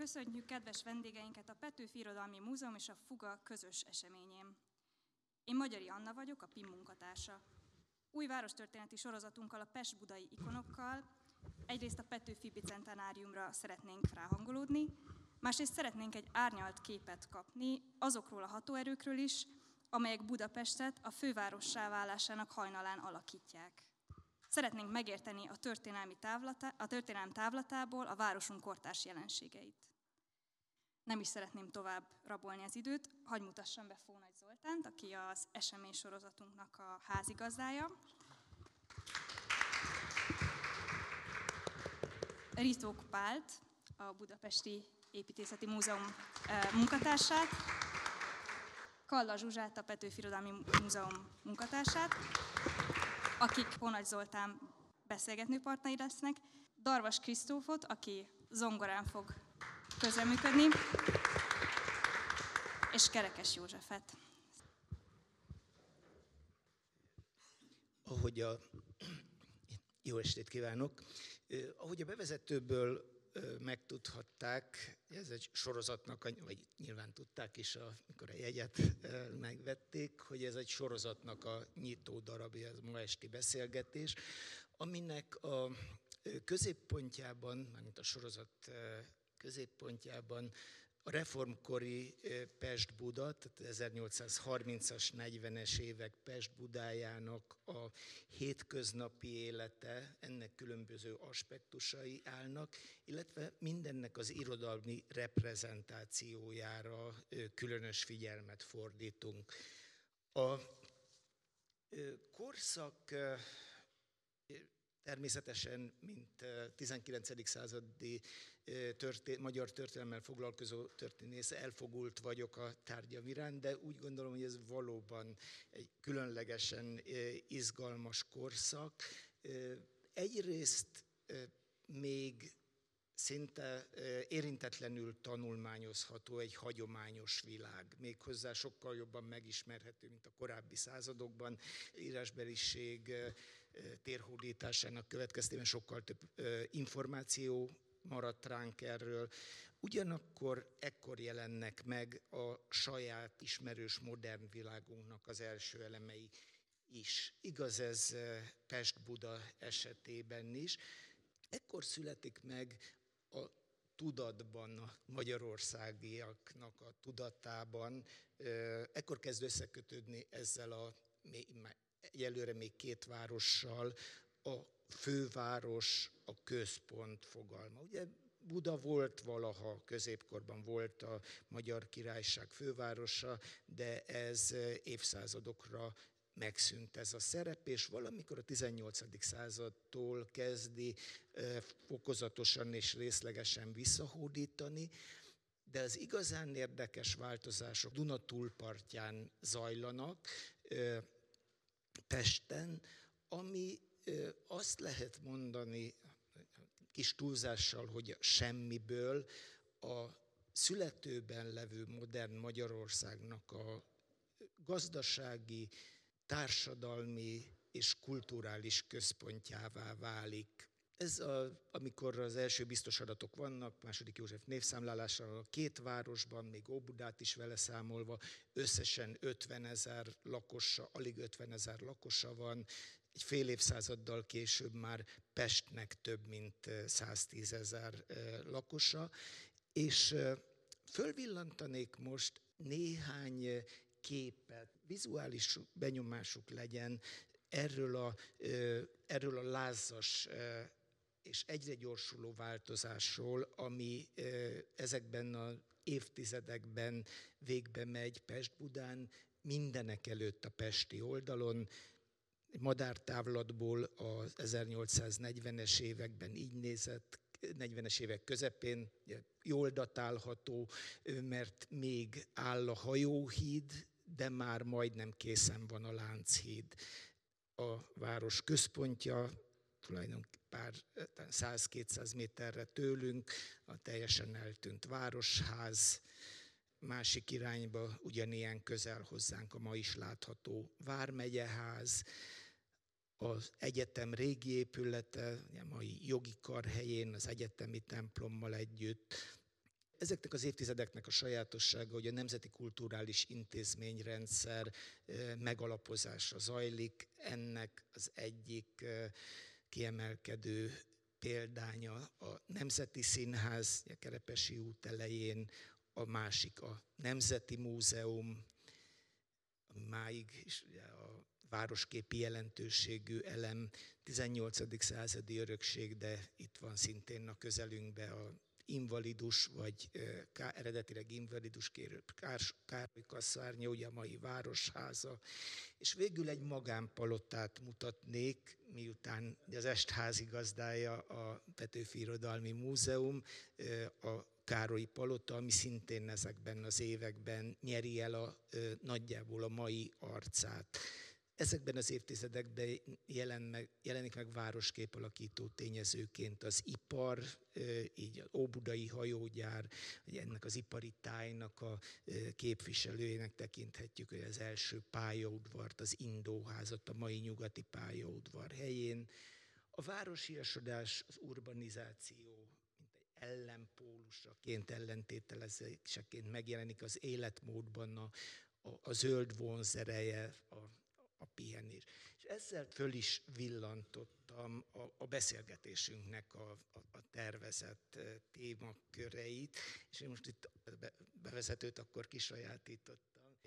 Köszönjük kedves vendégeinket a Petőfi Irodalmi Múzeum és a Fuga közös eseményén. Én Magyari Anna vagyok, a PIM munkatársa. Új várostörténeti sorozatunkkal, a Pest-Budai ikonokkal egyrészt a Petőfi Bicentenáriumra szeretnénk ráhangolódni, másrészt szeretnénk egy árnyalt képet kapni azokról a hatóerőkről is, amelyek Budapestet a fővárossá válásának hajnalán alakítják. Szeretnénk megérteni a, történelmi távlata, a történelem távlatából a városunk kortárs jelenségeit. Nem is szeretném tovább rabolni az időt, hagy mutassam be Fónagy Zoltánt, aki az esemény sorozatunknak a házigazdája. Ritók Pált, a Budapesti Építészeti Múzeum eh, munkatársát, Kalla Zsuzsát, a Petőfi Irodalmi Múzeum munkatársát, akik Honagy Zoltán beszélgető lesznek, Darvas Krisztófot, aki zongorán fog közreműködni, és Kerekes Józsefet. Ahogy a... Jó estét kívánok! Ahogy a bevezetőből megtudhatták, ez egy sorozatnak, vagy nyilván tudták is, amikor a jegyet megvették, hogy ez egy sorozatnak a nyitó darabja, ez ma esti beszélgetés, aminek a középpontjában, mármint a sorozat középpontjában a reformkori Pest-Buda, tehát 1830-as, 40-es évek Pest-Budájának a hétköznapi élete, ennek különböző aspektusai állnak, illetve mindennek az irodalmi reprezentációjára különös figyelmet fordítunk. A korszak Természetesen, mint 19. századi történ- magyar történelemmel foglalkozó történész, elfogult vagyok a tárgya iránt, de úgy gondolom, hogy ez valóban egy különlegesen izgalmas korszak. Egyrészt még szinte érintetlenül tanulmányozható egy hagyományos világ, méghozzá sokkal jobban megismerhető, mint a korábbi századokban. Írásbeliség térhódításának következtében sokkal több információ maradt ránk erről. Ugyanakkor ekkor jelennek meg a saját ismerős modern világunknak az első elemei is. Igaz ez Pest-Buda esetében is. Ekkor születik meg a tudatban, a magyarországiaknak a tudatában, ekkor kezd összekötődni ezzel a egyelőre még két várossal a főváros, a központ fogalma. Ugye Buda volt valaha, középkorban volt a Magyar Királyság fővárosa, de ez évszázadokra megszűnt ez a szerep, és valamikor a 18. századtól kezdi fokozatosan és részlegesen visszahódítani, de az igazán érdekes változások Duna túlpartján zajlanak, Pesten, ami azt lehet mondani kis túlzással, hogy semmiből a születőben levő modern Magyarországnak a gazdasági, társadalmi és kulturális központjává válik. Ez a, amikor az első biztos adatok vannak, második József névszámlálással a két városban, még Óbudát is vele számolva, összesen 50 ezer lakosa, alig 50 ezer lakosa van, egy fél évszázaddal később már Pestnek több mint 110 ezer lakosa, és fölvillantanék most néhány képet, vizuális benyomásuk legyen erről a, erről a lázas és egyre gyorsuló változásról, ami ezekben az évtizedekben végbe megy Pest-Budán, mindenek előtt a pesti oldalon, madártávlatból az 1840-es években így nézett, 40-es évek közepén jól datálható, mert még áll a hajóhíd, de már majdnem készen van a Lánchíd. A város központja tulajdonképpen pár 100-200 méterre tőlünk a teljesen eltűnt városház, másik irányba ugyanilyen közel hozzánk a ma is látható Vármegyeház, az egyetem régi épülete, a mai jogi kar helyén, az egyetemi templommal együtt. Ezeknek az évtizedeknek a sajátossága, hogy a nemzeti kulturális intézményrendszer megalapozása zajlik, ennek az egyik kiemelkedő példánya a Nemzeti Színház, a Kerepesi út elején, a másik a Nemzeti Múzeum, máig is a városképi jelentőségű elem, 18. századi örökség, de itt van szintén a közelünkben a invalidus, vagy eredetileg invalidus kérő Károly Kasszárnya, ugye a mai városháza, és végül egy magánpalotát mutatnék, miután az est házigazdája a Petőfi Irodalmi Múzeum, a Károlyi Palota, ami szintén ezekben az években nyeri el a, nagyjából a mai arcát. Ezekben az évtizedekben jelen meg, jelenik meg városképalakító tényezőként az ipar, így az Óbudai hajógyár, ennek az ipari tájnak a képviselőjének tekinthetjük, hogy az első pályaudvart, az Indóházat, a mai nyugati pályaudvar helyén. A városiasodás, az urbanizáció, mint egy ellenpólusaként, ellentételezéseként megjelenik az életmódban a, a, a zöld vonzereje, a pihenés. És ezzel föl is villantottam a, a beszélgetésünknek a, a, a tervezett témaköreit, és én most itt bevezetőt akkor kisajátítottam